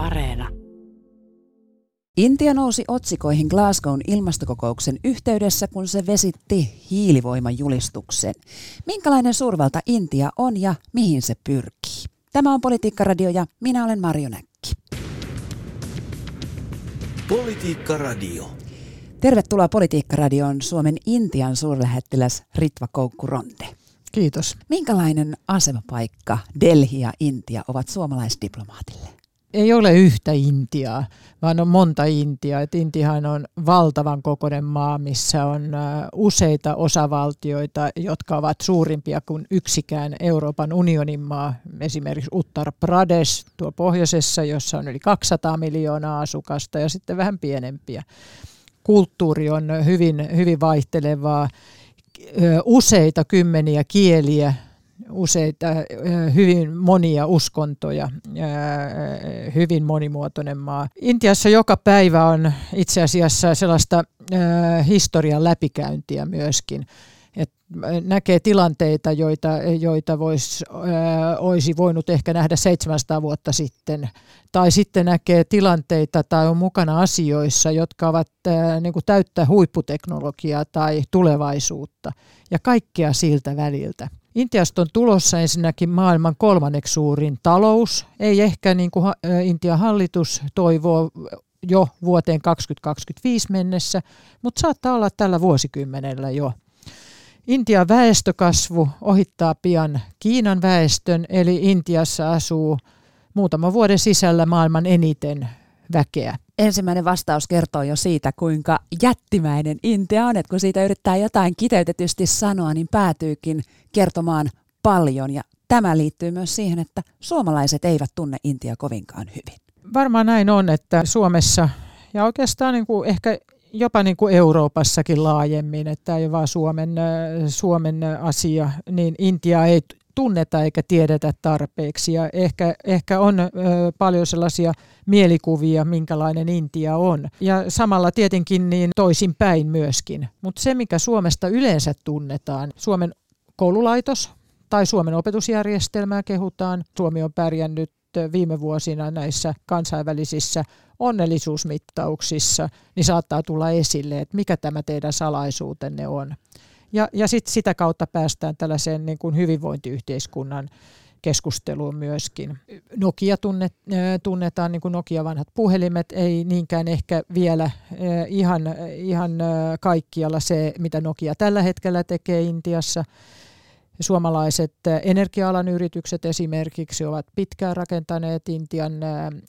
Areena. Intia nousi otsikoihin Glasgown ilmastokokouksen yhteydessä, kun se vesitti hiilivoimajulistuksen. Minkälainen suurvalta Intia on ja mihin se pyrkii? Tämä on Politiikkaradio ja minä olen Marjo Näkki. Politiikka-radio. Tervetuloa Politiikkaradioon Suomen Intian suurlähettiläs Ritva Koukkuronte. Kiitos. Minkälainen asemapaikka Delhi ja Intia ovat suomalaisdiplomaatille? Ei ole yhtä Intiaa, vaan on monta Intiaa. Et Intiahan on valtavan kokoinen maa, missä on useita osavaltioita, jotka ovat suurimpia kuin yksikään Euroopan unionin maa. Esimerkiksi Uttar Pradesh tuo pohjoisessa, jossa on yli 200 miljoonaa asukasta ja sitten vähän pienempiä. Kulttuuri on hyvin, hyvin vaihtelevaa useita kymmeniä kieliä, useita hyvin monia uskontoja, hyvin monimuotoinen maa. Intiassa joka päivä on itse asiassa sellaista historian läpikäyntiä myöskin näkee tilanteita, joita, joita vois, olisi voinut ehkä nähdä 700 vuotta sitten. Tai sitten näkee tilanteita tai on mukana asioissa, jotka ovat niin kuin täyttä huipputeknologiaa tai tulevaisuutta. Ja kaikkea siltä väliltä. Intiasta on tulossa ensinnäkin maailman kolmanneksi suurin talous. Ei ehkä niin kuin Intian hallitus toivoo jo vuoteen 2025 mennessä, mutta saattaa olla tällä vuosikymmenellä jo. Intian väestökasvu ohittaa pian Kiinan väestön, eli Intiassa asuu muutaman vuoden sisällä maailman eniten väkeä. Ensimmäinen vastaus kertoo jo siitä, kuinka jättimäinen Intia on, että kun siitä yrittää jotain kiteytetysti sanoa, niin päätyykin kertomaan paljon. Ja tämä liittyy myös siihen, että suomalaiset eivät tunne Intia kovinkaan hyvin. Varmaan näin on, että Suomessa ja oikeastaan niin kuin ehkä jopa niin kuin Euroopassakin laajemmin, että ei ole vain Suomen, Suomen asia, niin Intia ei tunneta eikä tiedetä tarpeeksi. Ja ehkä, ehkä on ö, paljon sellaisia mielikuvia, minkälainen Intia on. Ja samalla tietenkin niin toisinpäin myöskin. Mutta se, mikä Suomesta yleensä tunnetaan, Suomen koululaitos tai Suomen opetusjärjestelmää kehutaan. Suomi on pärjännyt viime vuosina näissä kansainvälisissä onnellisuusmittauksissa, niin saattaa tulla esille, että mikä tämä teidän salaisuutenne on. Ja, ja sit sitä kautta päästään tällaiseen niin kuin hyvinvointiyhteiskunnan keskusteluun myöskin. Nokia tunnet, tunnetaan, niin kuin Nokia vanhat puhelimet, ei niinkään ehkä vielä ihan, ihan kaikkialla se, mitä Nokia tällä hetkellä tekee Intiassa – Suomalaiset energia-alan yritykset esimerkiksi ovat pitkään rakentaneet Intian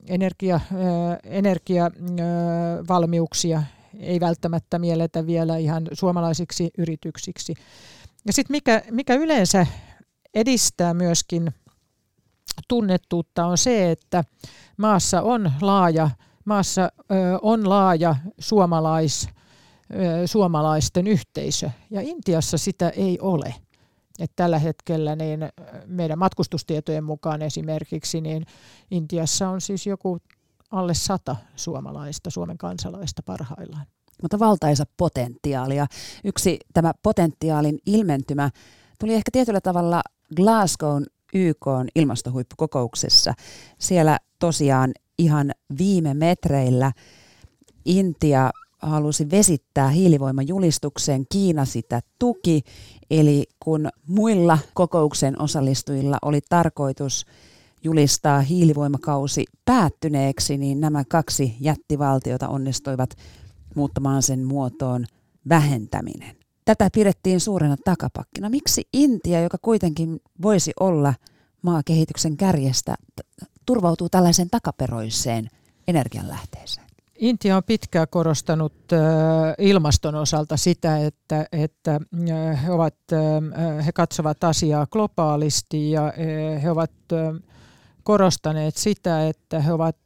energia, energiavalmiuksia, ei välttämättä mielletä vielä ihan suomalaisiksi yrityksiksi. Ja sitten mikä, mikä yleensä edistää myöskin tunnettuutta on se, että maassa on laaja, maassa on laaja suomalais, suomalaisten yhteisö ja Intiassa sitä ei ole. Et tällä hetkellä niin meidän matkustustietojen mukaan esimerkiksi niin Intiassa on siis joku alle sata suomalaista, Suomen kansalaista parhaillaan. Mutta valtaisa potentiaali ja yksi tämä potentiaalin ilmentymä tuli ehkä tietyllä tavalla Glasgown YK ilmastohuippukokouksessa. Siellä tosiaan ihan viime metreillä Intia halusi vesittää hiilivoimajulistuksen, Kiina sitä tuki, eli kun muilla kokouksen osallistujilla oli tarkoitus julistaa hiilivoimakausi päättyneeksi, niin nämä kaksi jättivaltiota onnistuivat muuttamaan sen muotoon vähentäminen. Tätä pidettiin suurena takapakkina. Miksi Intia, joka kuitenkin voisi olla maakehityksen kärjestä, turvautuu tällaiseen takaperoiseen energianlähteeseen? Intia on pitkään korostanut ilmaston osalta sitä, että, että he, ovat, he katsovat asiaa globaalisti ja he ovat korostaneet sitä, että he ovat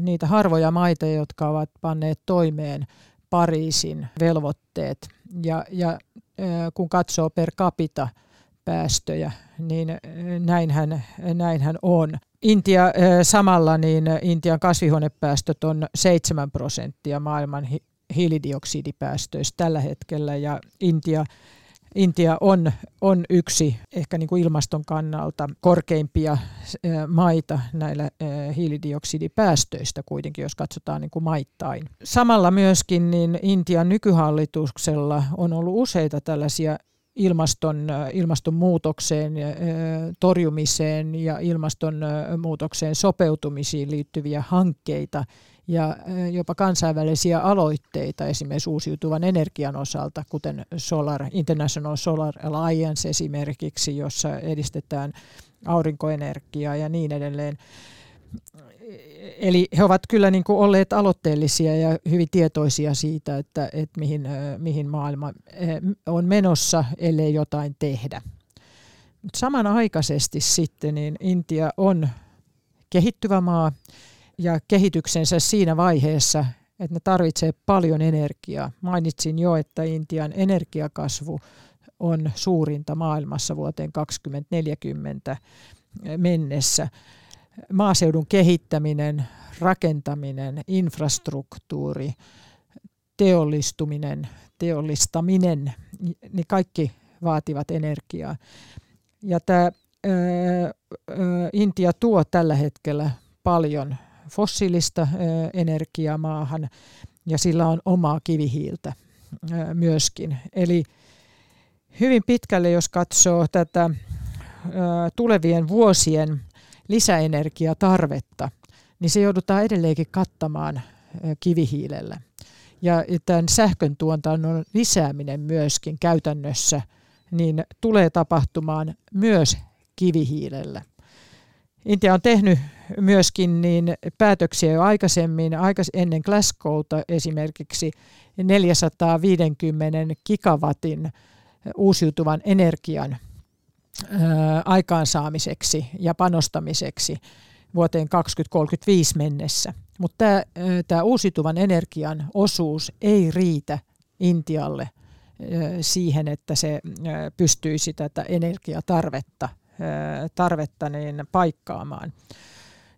niitä harvoja maita, jotka ovat panneet toimeen Pariisin velvoitteet. Ja, ja kun katsoo per capita päästöjä, niin näinhän, näinhän on. Intia samalla, niin Intian kasvihuonepäästöt on 7 prosenttia maailman hiilidioksidipäästöistä tällä hetkellä ja Intia Intia on, on yksi ehkä niin kuin ilmaston kannalta korkeimpia maita näillä hiilidioksidipäästöistä kuitenkin, jos katsotaan niin kuin maittain. Samalla myöskin niin Intian nykyhallituksella on ollut useita tällaisia ilmaston, ilmastonmuutokseen torjumiseen ja ilmastonmuutokseen sopeutumisiin liittyviä hankkeita ja jopa kansainvälisiä aloitteita esimerkiksi uusiutuvan energian osalta, kuten Solar, International Solar Alliance esimerkiksi, jossa edistetään aurinkoenergiaa ja niin edelleen. Eli he ovat kyllä niin kuin olleet aloitteellisia ja hyvin tietoisia siitä, että, että mihin, mihin maailma on menossa, ellei jotain tehdä. Samanaikaisesti sitten niin Intia on kehittyvä maa ja kehityksensä siinä vaiheessa, että ne tarvitsee paljon energiaa. Mainitsin jo, että Intian energiakasvu on suurinta maailmassa vuoteen 2040 mennessä maaseudun kehittäminen, rakentaminen, infrastruktuuri, teollistuminen, teollistaminen, niin kaikki vaativat energiaa. Ja tämä Intia tuo tällä hetkellä paljon fossiilista energiaa maahan ja sillä on omaa kivihiiltä myöskin. Eli hyvin pitkälle, jos katsoo tätä tulevien vuosien lisäenergiatarvetta, niin se joudutaan edelleenkin kattamaan kivihiilellä. Ja tämän sähkön tuotannon lisääminen myöskin käytännössä niin tulee tapahtumaan myös kivihiilellä. Intia on tehnyt myöskin niin päätöksiä jo aikaisemmin, ennen Glasgowta esimerkiksi 450 gigawatin uusiutuvan energian aikaansaamiseksi ja panostamiseksi vuoteen 2035 mennessä. Mutta tämä uusiutuvan energian osuus ei riitä Intialle siihen, että se pystyisi tätä energiatarvetta tarvetta niin paikkaamaan.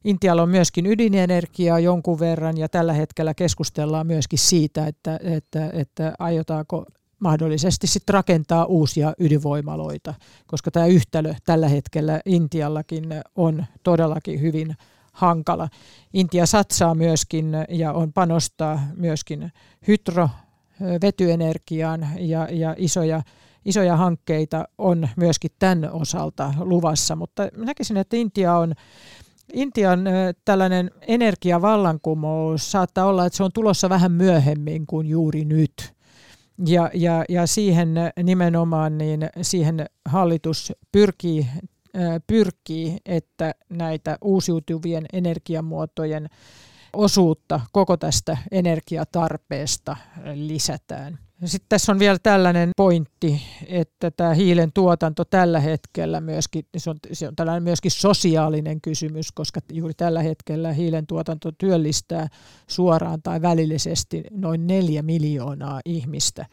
Intialla on myöskin ydinenergiaa jonkun verran ja tällä hetkellä keskustellaan myöskin siitä, että, että, että aiotaanko mahdollisesti sitten rakentaa uusia ydinvoimaloita, koska tämä yhtälö tällä hetkellä Intiallakin on todellakin hyvin hankala. Intia satsaa myöskin ja on panostaa myöskin hydro, vetyenergiaan ja, ja isoja, isoja hankkeita on myöskin tämän osalta luvassa, mutta näkisin, että Intia on Intian tällainen energiavallankumous saattaa olla, että se on tulossa vähän myöhemmin kuin juuri nyt. Ja, ja, ja siihen nimenomaan niin siihen hallitus pyrkii, pyrkii, että näitä uusiutuvien energiamuotojen osuutta koko tästä energiatarpeesta lisätään. Sitten tässä on vielä tällainen pointti, että tämä hiilen tuotanto tällä hetkellä myöskin, se on, se on tällainen myöskin sosiaalinen kysymys, koska juuri tällä hetkellä hiilen tuotanto työllistää suoraan tai välillisesti noin neljä miljoonaa ihmistä.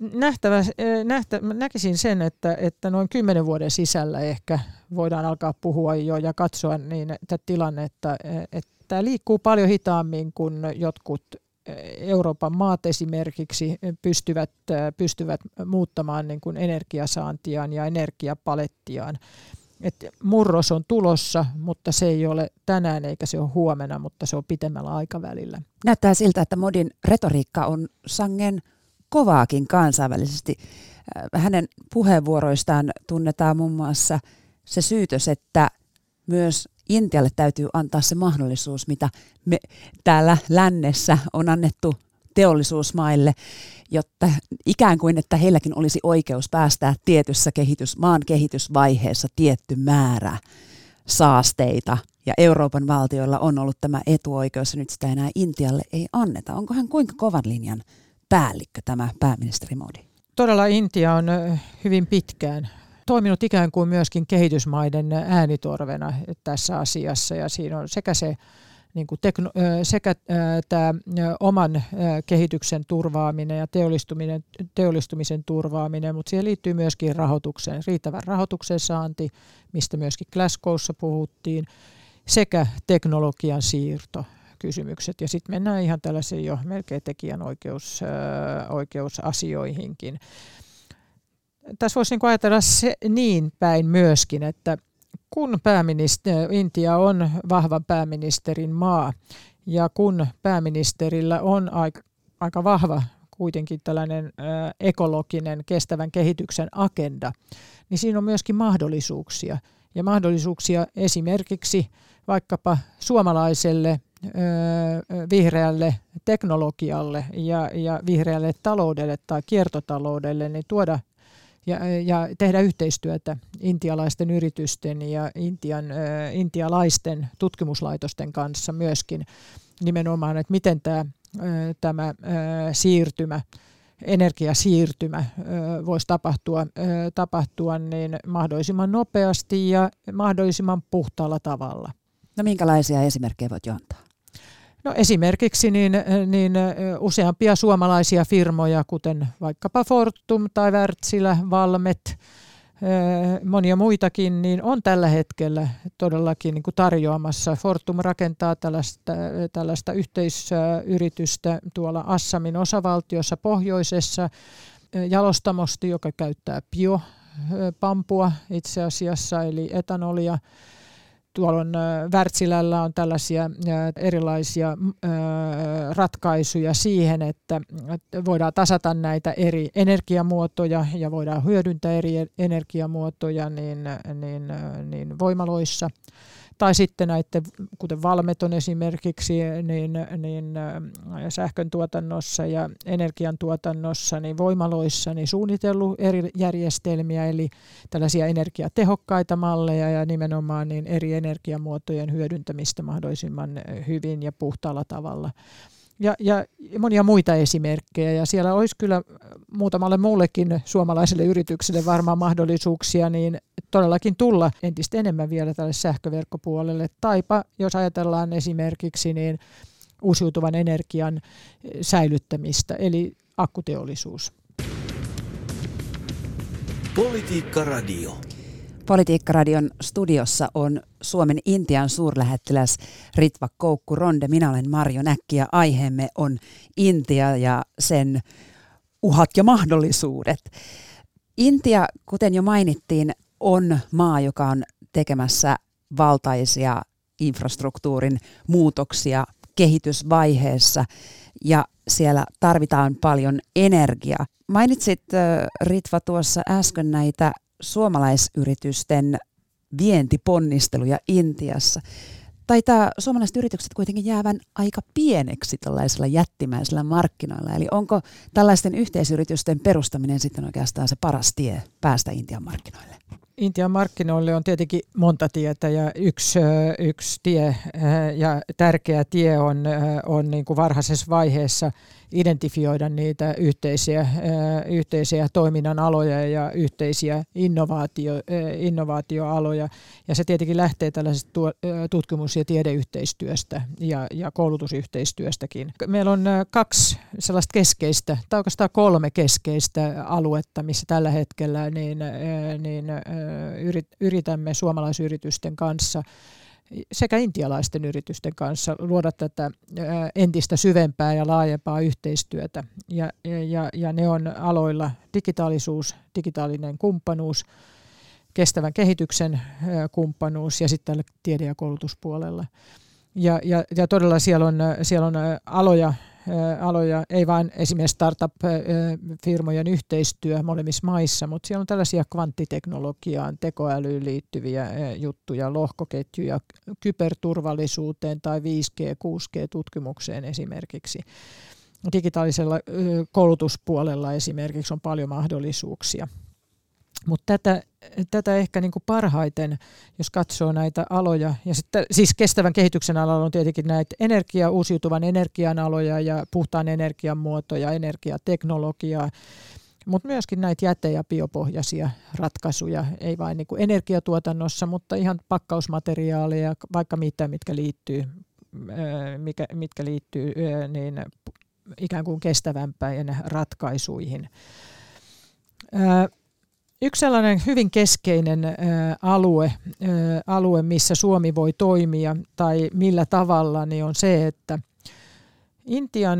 Nähtävä, nähtä, näkisin sen, että, että noin kymmenen vuoden sisällä ehkä voidaan alkaa puhua jo ja katsoa niin, tätä tilannetta, että tämä liikkuu paljon hitaammin kuin jotkut Euroopan maat esimerkiksi pystyvät, pystyvät muuttamaan niin kuin energiasaantiaan ja energiapalettiaan. Et murros on tulossa, mutta se ei ole tänään eikä se ole huomenna, mutta se on pitemmällä aikavälillä. Näyttää siltä, että Modin retoriikka on sangen kovaakin kansainvälisesti. Hänen puheenvuoroistaan tunnetaan muun muassa se syytös, että myös Intialle täytyy antaa se mahdollisuus, mitä me täällä lännessä on annettu teollisuusmaille, jotta ikään kuin, että heilläkin olisi oikeus päästää tietyssä kehitys, maan kehitysvaiheessa tietty määrä saasteita. Ja Euroopan valtioilla on ollut tämä etuoikeus ja nyt sitä enää Intialle ei anneta. Onko hän kuinka kovan linjan päällikkö tämä pääministeri Modi? Todella Intia on hyvin pitkään toiminut ikään kuin myöskin kehitysmaiden äänitorvena tässä asiassa ja siinä on sekä se niin kuin tekno, sekä tämä oman kehityksen turvaaminen ja teollistuminen, teollistumisen turvaaminen, mutta siihen liittyy myöskin rahoitukseen, riittävän rahoituksen saanti, mistä myöskin Glasgowssa puhuttiin, sekä teknologian siirto kysymykset. Ja sitten mennään ihan tällaisiin jo melkein tekijänoikeusasioihinkin. Tässä voisi niin ajatella se niin päin myöskin, että kun pääministeri, Intia on vahvan pääministerin maa ja kun pääministerillä on aika, aika vahva kuitenkin tällainen ekologinen kestävän kehityksen agenda, niin siinä on myöskin mahdollisuuksia. Ja mahdollisuuksia esimerkiksi vaikkapa suomalaiselle vihreälle teknologialle ja, ja vihreälle taloudelle tai kiertotaloudelle, niin tuoda ja, ja tehdä yhteistyötä intialaisten yritysten ja Intian, intialaisten tutkimuslaitosten kanssa myöskin nimenomaan, että miten tämä, tämä siirtymä, energiasiirtymä voisi tapahtua, tapahtua niin mahdollisimman nopeasti ja mahdollisimman puhtaalla tavalla. No minkälaisia esimerkkejä voit jo antaa? No esimerkiksi niin, niin useampia suomalaisia firmoja, kuten vaikkapa Fortum tai Wärtsilä, Valmet, monia muitakin, niin on tällä hetkellä todellakin niin kuin tarjoamassa. Fortum rakentaa tällaista, tällaista yhteisyritystä tuolla Assamin osavaltiossa pohjoisessa jalostamosti, joka käyttää biopampua itse asiassa, eli etanolia tuolla on Wärtsilällä on tällaisia erilaisia ratkaisuja siihen, että voidaan tasata näitä eri energiamuotoja ja voidaan hyödyntää eri energiamuotoja niin, niin, niin voimaloissa tai sitten näiden, kuten Valmeton esimerkiksi, niin, niin sähkön tuotannossa ja energian tuotannossa, niin voimaloissa niin suunnitellut eri järjestelmiä, eli tällaisia energiatehokkaita malleja ja nimenomaan niin eri energiamuotojen hyödyntämistä mahdollisimman hyvin ja puhtaalla tavalla ja, ja monia muita esimerkkejä. Ja siellä olisi kyllä muutamalle muullekin suomalaiselle yritykselle varmaan mahdollisuuksia niin todellakin tulla entistä enemmän vielä tälle sähköverkkopuolelle. Taipa, jos ajatellaan esimerkiksi niin uusiutuvan energian säilyttämistä, eli akkuteollisuus. Politiikka Radio. Politiikkaradion studiossa on Suomen Intian suurlähettiläs Ritva Koukku Ronde. Minä olen Marjo Näkki ja aiheemme on Intia ja sen uhat ja mahdollisuudet. Intia, kuten jo mainittiin, on maa, joka on tekemässä valtaisia infrastruktuurin muutoksia kehitysvaiheessa ja siellä tarvitaan paljon energiaa. Mainitsit Ritva tuossa äsken näitä suomalaisyritysten vientiponnisteluja Intiassa. Taitaa suomalaiset yritykset kuitenkin jäävän aika pieneksi tällaisilla jättimäisillä markkinoilla. Eli onko tällaisten yhteisyritysten perustaminen sitten oikeastaan se paras tie päästä Intian markkinoille? Intian markkinoille on tietenkin monta tietä ja yksi, yksi tie ja tärkeä tie on, on niin kuin varhaisessa vaiheessa – identifioida niitä yhteisiä, yhteisiä toiminnan aloja ja yhteisiä innovaatio, innovaatioaloja. Ja se tietenkin lähtee tällaisesta tutkimus- ja tiedeyhteistyöstä ja, ja koulutusyhteistyöstäkin. Meillä on kaksi sellaista keskeistä, tai oikeastaan kolme keskeistä aluetta, missä tällä hetkellä niin, niin yritämme suomalaisyritysten kanssa sekä intialaisten yritysten kanssa luoda tätä entistä syvempää ja laajempaa yhteistyötä. Ja, ja, ja ne on aloilla digitaalisuus, digitaalinen kumppanuus, kestävän kehityksen kumppanuus ja sitten tiede- ja koulutuspuolella. Ja, ja, ja todella siellä on, siellä on aloja, aloja, ei vain esimerkiksi startup-firmojen yhteistyö molemmissa maissa, mutta siellä on tällaisia kvanttiteknologiaan, tekoälyyn liittyviä juttuja, lohkoketjuja, kyberturvallisuuteen tai 5G, 6G-tutkimukseen esimerkiksi. Digitaalisella koulutuspuolella esimerkiksi on paljon mahdollisuuksia. Mutta tätä, tätä ehkä niin kuin parhaiten, jos katsoo näitä aloja, ja sitten, siis kestävän kehityksen alalla on tietenkin näitä energia, uusiutuvan energian aloja ja puhtaan energian muotoja, energiateknologiaa, mutta myöskin näitä jäte- ja biopohjaisia ratkaisuja, ei vain niin kuin energiatuotannossa, mutta ihan pakkausmateriaaleja, vaikka mitä, mitkä liittyy, mikä, mitkä liittyy niin ikään kuin kestävämpään ratkaisuihin. Yksi sellainen hyvin keskeinen alue, alue, missä Suomi voi toimia tai millä tavalla, niin on se, että Intian,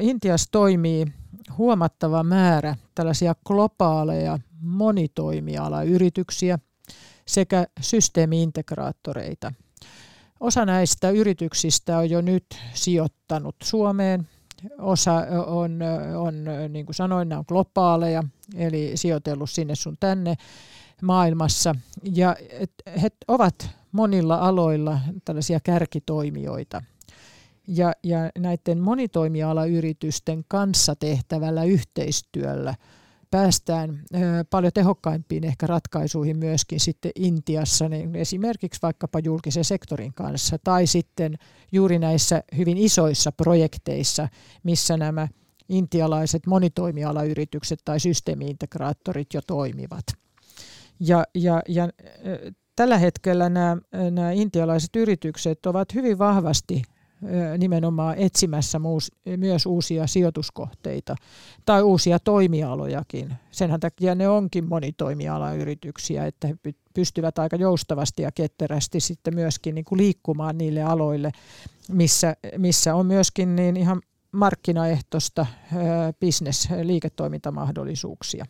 Intiassa toimii huomattava määrä tällaisia globaaleja monitoimialayrityksiä sekä systeemiintegraattoreita. Osa näistä yrityksistä on jo nyt sijoittanut Suomeen. Osa on, on niin kuin sanoin, nämä on globaaleja, eli sijoitellut sinne sun tänne maailmassa. Ja he ovat monilla aloilla tällaisia kärkitoimijoita. Ja, ja näiden monitoimialayritysten kanssa tehtävällä yhteistyöllä päästään paljon tehokkaimpiin ehkä ratkaisuihin myöskin sitten Intiassa, niin esimerkiksi vaikkapa julkisen sektorin kanssa, tai sitten juuri näissä hyvin isoissa projekteissa, missä nämä intialaiset monitoimialayritykset tai systeemiintegraattorit jo toimivat. Ja, ja, ja tällä hetkellä nämä, nämä intialaiset yritykset ovat hyvin vahvasti nimenomaan etsimässä myös uusia sijoituskohteita tai uusia toimialojakin. Senhän takia ne onkin monitoimialayrityksiä, että he pystyvät aika joustavasti ja ketterästi sitten myöskin niin kuin liikkumaan niille aloille, missä, missä on myöskin niin ihan markkinaehtoista bisnes, liiketoimintamahdollisuuksia.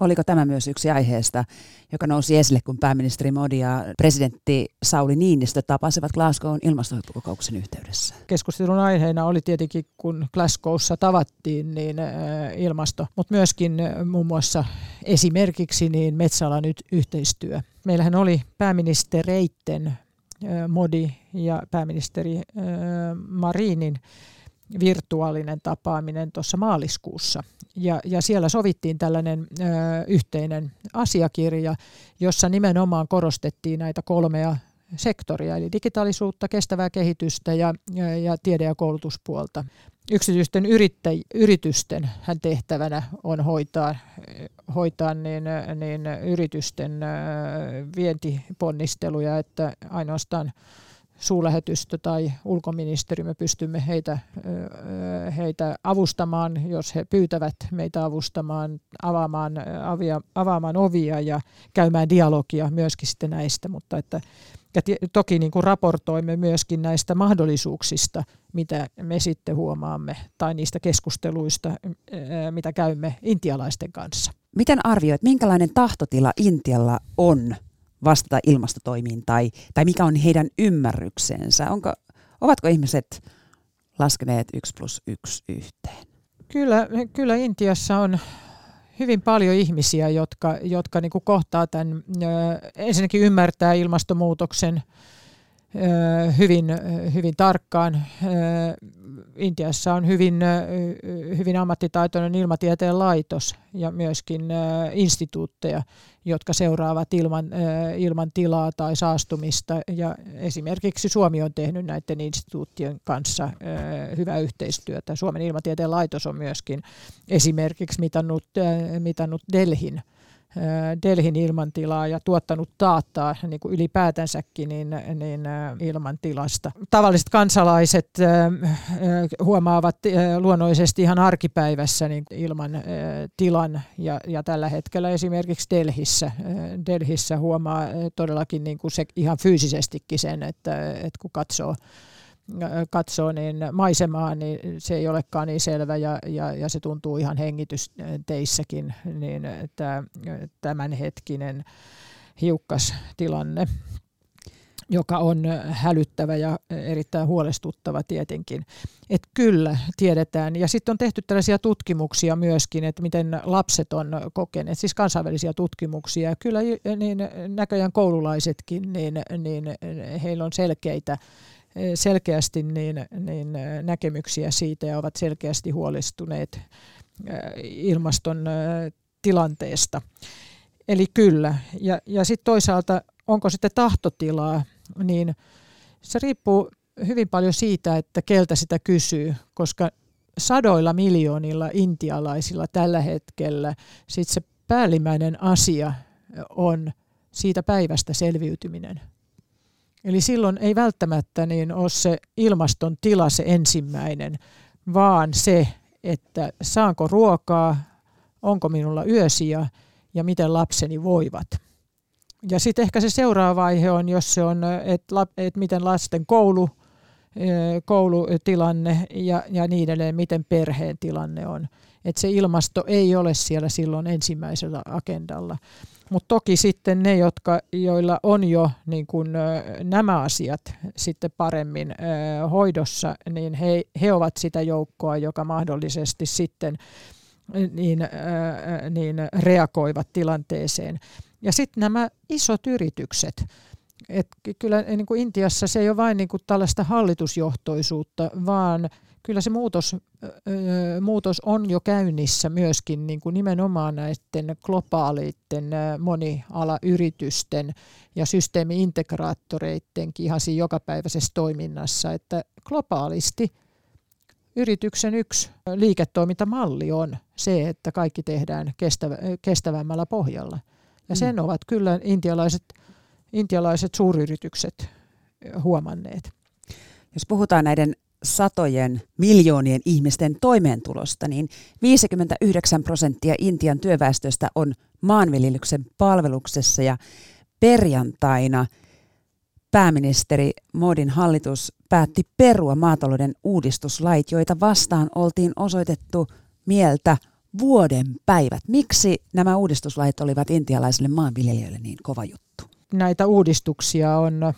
Oliko tämä myös yksi aiheesta, joka nousi esille, kun pääministeri Modi ja presidentti Sauli Niinistö tapasivat Glasgown ilmastokokouksen yhteydessä? Keskustelun aiheena oli tietenkin, kun Glasgowssa tavattiin, niin ilmasto, mutta myöskin muun muassa esimerkiksi niin metsäalan yhteistyö. Meillähän oli pääministereitten Modi ja pääministeri Marinin virtuaalinen tapaaminen tuossa maaliskuussa. Ja, ja siellä sovittiin tällainen ö, yhteinen asiakirja, jossa nimenomaan korostettiin näitä kolmea sektoria, eli digitaalisuutta, kestävää kehitystä ja, ja, ja tiede- ja koulutuspuolta. Yksityisten yrittä, yritysten hän tehtävänä on hoitaa, hoitaa niin, niin yritysten vientiponnisteluja, että ainoastaan suulähetystö tai ulkoministeri, me pystymme heitä, heitä avustamaan, jos he pyytävät meitä avustamaan, avaamaan, avia, avaamaan ovia ja käymään dialogia myöskin sitten näistä, mutta että ja toki niin kuin raportoimme myöskin näistä mahdollisuuksista, mitä me sitten huomaamme, tai niistä keskusteluista, mitä käymme intialaisten kanssa. Miten arvioit, minkälainen tahtotila Intialla on vastata ilmastotoimiin tai, tai mikä on heidän ymmärryksensä? Onko, ovatko ihmiset laskeneet yksi plus yksi yhteen? Kyllä, kyllä Intiassa on hyvin paljon ihmisiä, jotka, jotka niin kohtaa tämän, ensinnäkin ymmärtää ilmastonmuutoksen hyvin, hyvin tarkkaan. Intiassa on hyvin, hyvin ammattitaitoinen ilmatieteen laitos ja myöskin instituutteja, jotka seuraavat ilman, ilman tilaa tai saastumista. Ja esimerkiksi Suomi on tehnyt näiden instituuttien kanssa hyvää yhteistyötä. Suomen ilmatieteen laitos on myöskin esimerkiksi mitannut, mitannut Delhin Delhin ilmantilaa ja tuottanut taattaa niin kuin ylipäätänsäkin niin, niin ilmantilasta. Tavalliset kansalaiset huomaavat luonnollisesti ihan arkipäivässä niin ilman tilan ja, ja tällä hetkellä esimerkiksi Delhissä, Delhissä huomaa todellakin niin kuin se ihan fyysisestikin sen, että, että kun katsoo katsoo niin maisemaa, niin se ei olekaan niin selvä ja, ja, ja se tuntuu ihan hengitysteissäkin, niin että tämänhetkinen hiukkas tilanne joka on hälyttävä ja erittäin huolestuttava tietenkin. Et kyllä tiedetään. Ja sitten on tehty tällaisia tutkimuksia myöskin, että miten lapset on kokeneet, siis kansainvälisiä tutkimuksia. Kyllä niin näköjään koululaisetkin, niin, niin heillä on selkeitä selkeästi niin, niin näkemyksiä siitä ja ovat selkeästi huolestuneet ilmaston tilanteesta. Eli kyllä. Ja, ja sitten toisaalta, onko sitten tahtotilaa, niin se riippuu hyvin paljon siitä, että keltä sitä kysyy, koska sadoilla miljoonilla intialaisilla tällä hetkellä sit se päällimmäinen asia on siitä päivästä selviytyminen. Eli silloin ei välttämättä niin ole se ilmaston tila se ensimmäinen, vaan se, että saanko ruokaa, onko minulla yösiä ja miten lapseni voivat. Ja sitten ehkä se seuraava vaihe on, jos se on, että et miten lasten koulu, koulutilanne ja, ja niin edelleen, miten perheen tilanne on. että se ilmasto ei ole siellä silloin ensimmäisellä agendalla. Mutta toki sitten ne, jotka, joilla on jo niin kun, nämä asiat sitten paremmin hoidossa, niin he, he ovat sitä joukkoa, joka mahdollisesti sitten niin, niin reagoivat tilanteeseen. Ja sitten nämä isot yritykset. Et kyllä niin Intiassa se ei ole vain niin tällaista hallitusjohtoisuutta, vaan kyllä se muutos, muutos on jo käynnissä myöskin niin kuin nimenomaan näiden globaaleiden monialayritysten ja systeemiintegraattoreittenkin ihan siinä jokapäiväisessä toiminnassa, että globaalisti yrityksen yksi liiketoimintamalli on se, että kaikki tehdään kestävä, kestävämmällä pohjalla. Ja sen mm. ovat kyllä intialaiset, intialaiset suuryritykset huomanneet. Jos puhutaan näiden satojen miljoonien ihmisten toimeentulosta, niin 59 prosenttia Intian työväestöstä on maanviljelyksen palveluksessa ja perjantaina pääministeri Modin hallitus päätti perua maatalouden uudistuslait, joita vastaan oltiin osoitettu mieltä vuoden päivät. Miksi nämä uudistuslait olivat intialaisille maanviljelijöille niin kova juttu? Näitä uudistuksia on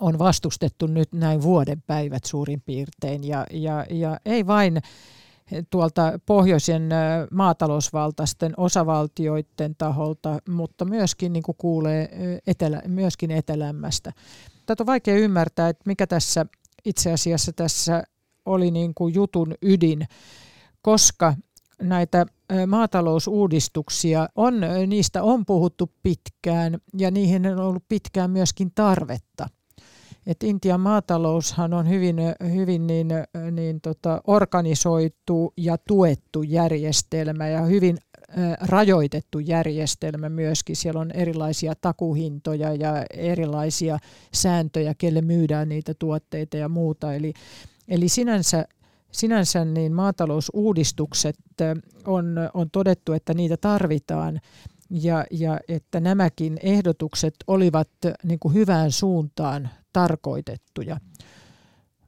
on vastustettu nyt näin vuoden päivät suurin piirtein ja, ja, ja ei vain tuolta pohjoisen maatalousvaltaisten osavaltioiden taholta, mutta myöskin niin kuin kuulee etelä, myöskin etelämmästä. Tätä on vaikea ymmärtää, että mikä tässä itse asiassa tässä oli niin kuin jutun ydin, koska näitä maatalousuudistuksia on, niistä on puhuttu pitkään ja niihin on ollut pitkään myöskin tarvetta et Intian maataloushan on hyvin, hyvin niin, niin tota, organisoitu ja tuettu järjestelmä ja hyvin rajoitettu järjestelmä myöskin. Siellä on erilaisia takuhintoja ja erilaisia sääntöjä, kelle myydään niitä tuotteita ja muuta. Eli, eli sinänsä, sinänsä niin maatalousuudistukset on, on todettu, että niitä tarvitaan ja, ja että nämäkin ehdotukset olivat niin kuin hyvään suuntaan tarkoitettuja.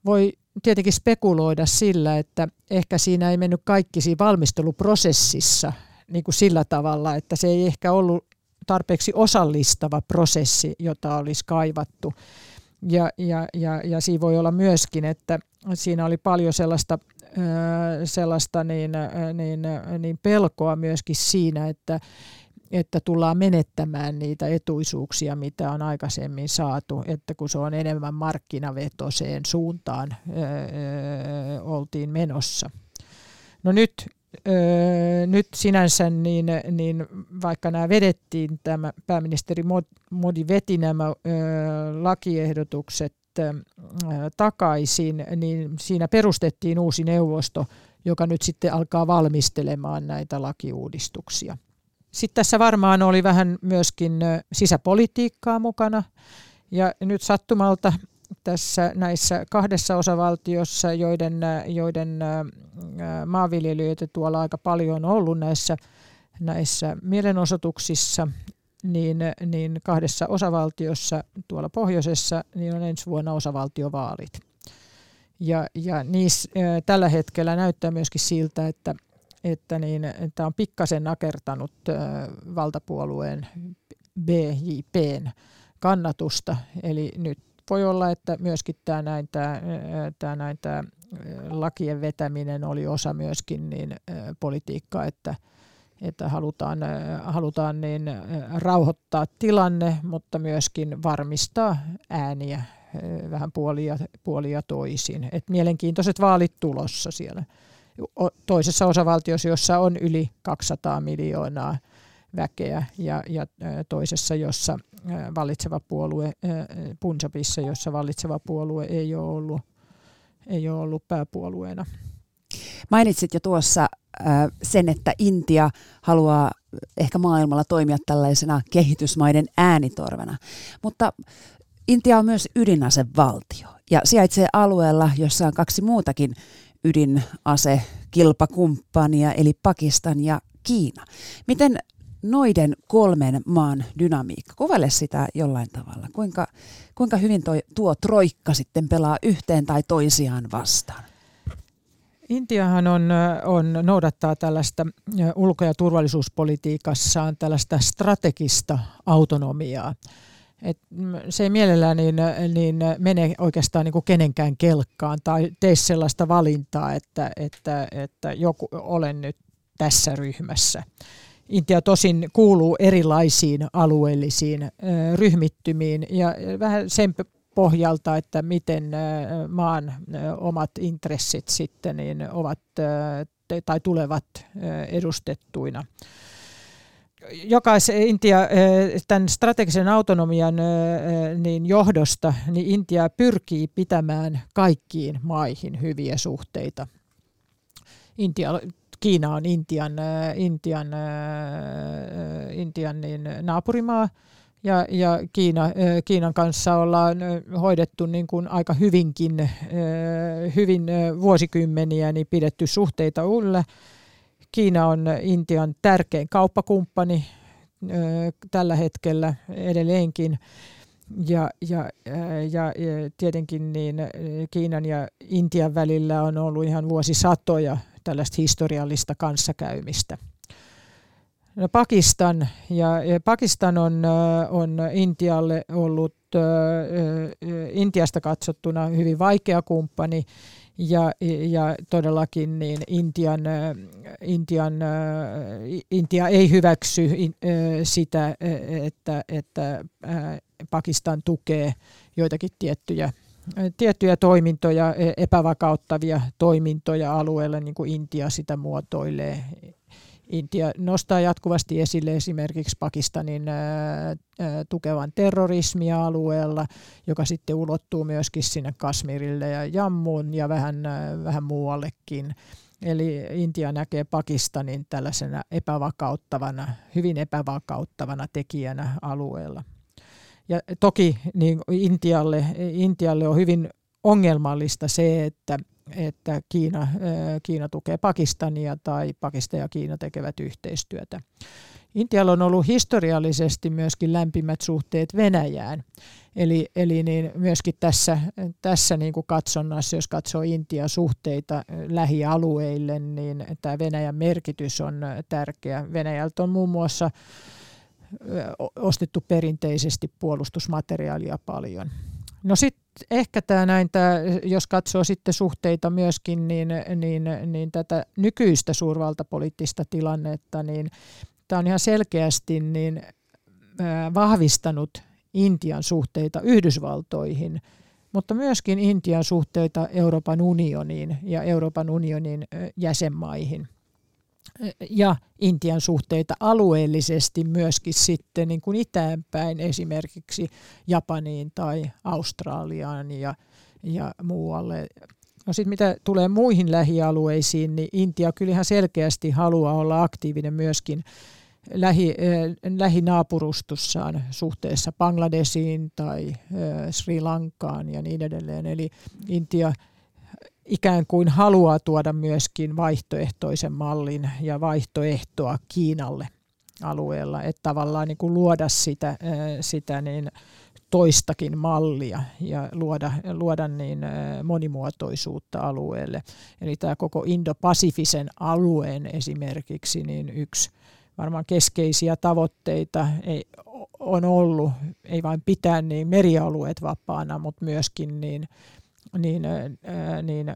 Voi tietenkin spekuloida sillä, että ehkä siinä ei mennyt kaikki siinä valmisteluprosessissa niin kuin sillä tavalla, että se ei ehkä ollut tarpeeksi osallistava prosessi, jota olisi kaivattu. Ja, ja, ja, ja siinä voi olla myöskin, että siinä oli paljon sellaista, sellaista niin, niin, niin pelkoa myöskin siinä, että, että tullaan menettämään niitä etuisuuksia, mitä on aikaisemmin saatu, että kun se on enemmän markkinavetoiseen suuntaan öö, oltiin menossa. No nyt, öö, nyt sinänsä, niin, niin vaikka nämä vedettiin, tämä pääministeri Modi veti nämä öö, lakiehdotukset öö, takaisin, niin siinä perustettiin uusi neuvosto, joka nyt sitten alkaa valmistelemaan näitä lakiuudistuksia. Sitten tässä varmaan oli vähän myöskin sisäpolitiikkaa mukana. Ja nyt sattumalta tässä näissä kahdessa osavaltiossa, joiden, joiden maanviljelijöitä tuolla aika paljon on ollut näissä, näissä mielenosoituksissa, niin, niin kahdessa osavaltiossa tuolla pohjoisessa niin on ensi vuonna osavaltiovaalit. Ja, ja niissä, tällä hetkellä näyttää myöskin siltä, että että niin, tämä on pikkasen nakertanut valtapuolueen BJPn kannatusta. Eli nyt voi olla, että myöskin tämä, näin, tämä, tämä, näin, tämä lakien vetäminen oli osa myöskin niin, politiikkaa, että, että halutaan, halutaan niin, rauhoittaa tilanne, mutta myöskin varmistaa ääniä vähän puolia, puolia toisin. Et mielenkiintoiset vaalit tulossa siellä toisessa osavaltiossa, jossa on yli 200 miljoonaa väkeä ja, ja toisessa, jossa vallitseva puolue, Punjabissa, jossa vallitseva puolue ei ole ollut, ei ole ollut pääpuolueena. Mainitsit jo tuossa sen, että Intia haluaa ehkä maailmalla toimia tällaisena kehitysmaiden äänitorvena, mutta Intia on myös ydinasevaltio ja sijaitsee alueella, jossa on kaksi muutakin ydinase kilpakumppania eli Pakistan ja Kiina. Miten noiden kolmen maan dynamiikka, kuvaile sitä jollain tavalla. Kuinka, kuinka hyvin toi, tuo troikka sitten pelaa yhteen tai toisiaan vastaan? Intiahan on, on, noudattaa tällaista ulko- ja turvallisuuspolitiikassaan tällaista strategista autonomiaa. Et se ei mielellään niin, niin mene oikeastaan niin kuin kenenkään kelkkaan tai tee sellaista valintaa, että, että, että joku olen nyt tässä ryhmässä. Intia tosin kuuluu erilaisiin alueellisiin ryhmittymiin ja vähän sen pohjalta, että miten maan omat intressit sitten niin ovat tai tulevat edustettuina. Jokaisen Intia tämän strategisen autonomian niin johdosta, niin Intia pyrkii pitämään kaikkiin maihin hyviä suhteita. Intia Kiina on Intian, Intian, Intian niin naapurimaa ja, ja Kiina, Kiinan kanssa ollaan hoidettu niin kuin aika hyvinkin, hyvin vuosikymmeniä niin pidetty suhteita yllä. Kiina on Intian tärkein kauppakumppani tällä hetkellä edelleenkin. Ja, ja, ja, ja tietenkin niin Kiinan ja Intian välillä on ollut ihan vuosisatoja tällaista historiallista kanssakäymistä. No Pakistan, ja, ja Pakistan on, on Intialle ollut Intiasta katsottuna hyvin vaikea kumppani, ja, ja todellakin niin Intian, Intian, Intia ei hyväksy sitä, että, että Pakistan tukee joitakin tiettyjä tiettyjä toimintoja, e, epävakauttavia toimintoja alueella, niin kuin Intia sitä muotoilee. Intia nostaa jatkuvasti esille esimerkiksi Pakistanin tukevan terrorismia alueella, joka sitten ulottuu myöskin sinne Kasmirille ja Jammuun ja vähän, vähän muuallekin. Eli Intia näkee Pakistanin tällaisena epävakauttavana, hyvin epävakauttavana tekijänä alueella. Ja toki niin Intialle, Intialle on hyvin ongelmallista se, että, että Kiina, Kiina tukee Pakistania tai Pakistan ja Kiina tekevät yhteistyötä. Intialla on ollut historiallisesti myöskin lämpimät suhteet Venäjään. Eli, eli niin myöskin tässä, tässä niin kuin katsonnassa, jos katsoo Intian suhteita lähialueille, niin tämä Venäjän merkitys on tärkeä. Venäjältä on muun muassa ostettu perinteisesti puolustusmateriaalia paljon. No sitten ehkä tämä näin, tää, jos katsoo sitten suhteita myöskin, niin, niin, niin tätä nykyistä suurvaltapoliittista tilannetta, niin tämä on ihan selkeästi niin, vahvistanut Intian suhteita Yhdysvaltoihin, mutta myöskin Intian suhteita Euroopan unioniin ja Euroopan unionin jäsenmaihin ja Intian suhteita alueellisesti myöskin sitten niin kuin itäänpäin esimerkiksi Japaniin tai Australiaan ja, ja muualle. No sitten mitä tulee muihin lähialueisiin, niin Intia kyllä ihan selkeästi haluaa olla aktiivinen myöskin lähi, lähinaapurustussaan suhteessa Bangladesiin tai Sri Lankaan ja niin edelleen. Eli Intia ikään kuin haluaa tuoda myöskin vaihtoehtoisen mallin ja vaihtoehtoa Kiinalle alueella, että tavallaan niin kuin luoda sitä, sitä niin toistakin mallia ja luoda, luoda niin monimuotoisuutta alueelle. Eli tämä koko Indo-Pasifisen alueen esimerkiksi niin yksi varmaan keskeisiä tavoitteita ei, on ollut, ei vain pitää niin merialueet vapaana, mutta myöskin niin niin, niin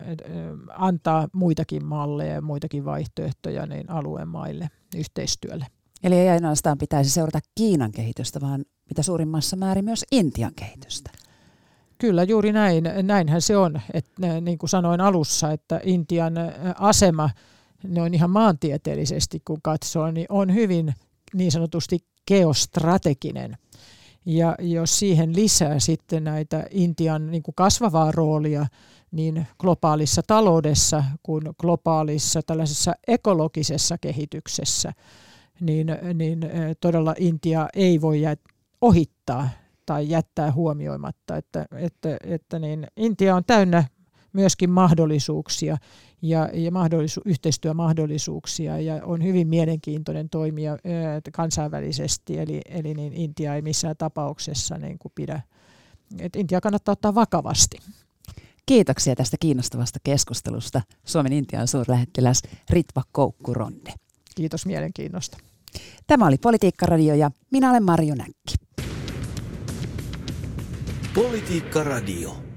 antaa muitakin malleja ja muitakin vaihtoehtoja niin alueen maille yhteistyölle. Eli ei ainoastaan pitäisi seurata Kiinan kehitystä, vaan mitä suurimmassa määrin myös Intian kehitystä. Kyllä, juuri näin. Näinhän se on. Että, niin kuin sanoin alussa, että Intian asema noin ihan maantieteellisesti kun katsoo, niin on hyvin niin sanotusti geostrateginen – ja jos siihen lisää sitten näitä Intian niin kuin kasvavaa roolia niin globaalissa taloudessa kuin globaalissa tällaisessa ekologisessa kehityksessä, niin, niin todella Intia ei voi jät, ohittaa tai jättää huomioimatta, että, että, että niin Intia on täynnä myöskin mahdollisuuksia ja, ja mahdollisu, yhteistyömahdollisuuksia ja on hyvin mielenkiintoinen toimija kansainvälisesti, eli, eli niin Intia ei missään tapauksessa niin kuin pidä, että Intia kannattaa ottaa vakavasti. Kiitoksia tästä kiinnostavasta keskustelusta Suomen Intian suurlähettiläs Ritva Koukkuronne. Kiitos mielenkiinnosta. Tämä oli Politiikka-radio ja minä olen Marjo Näkki. Politiikka Radio.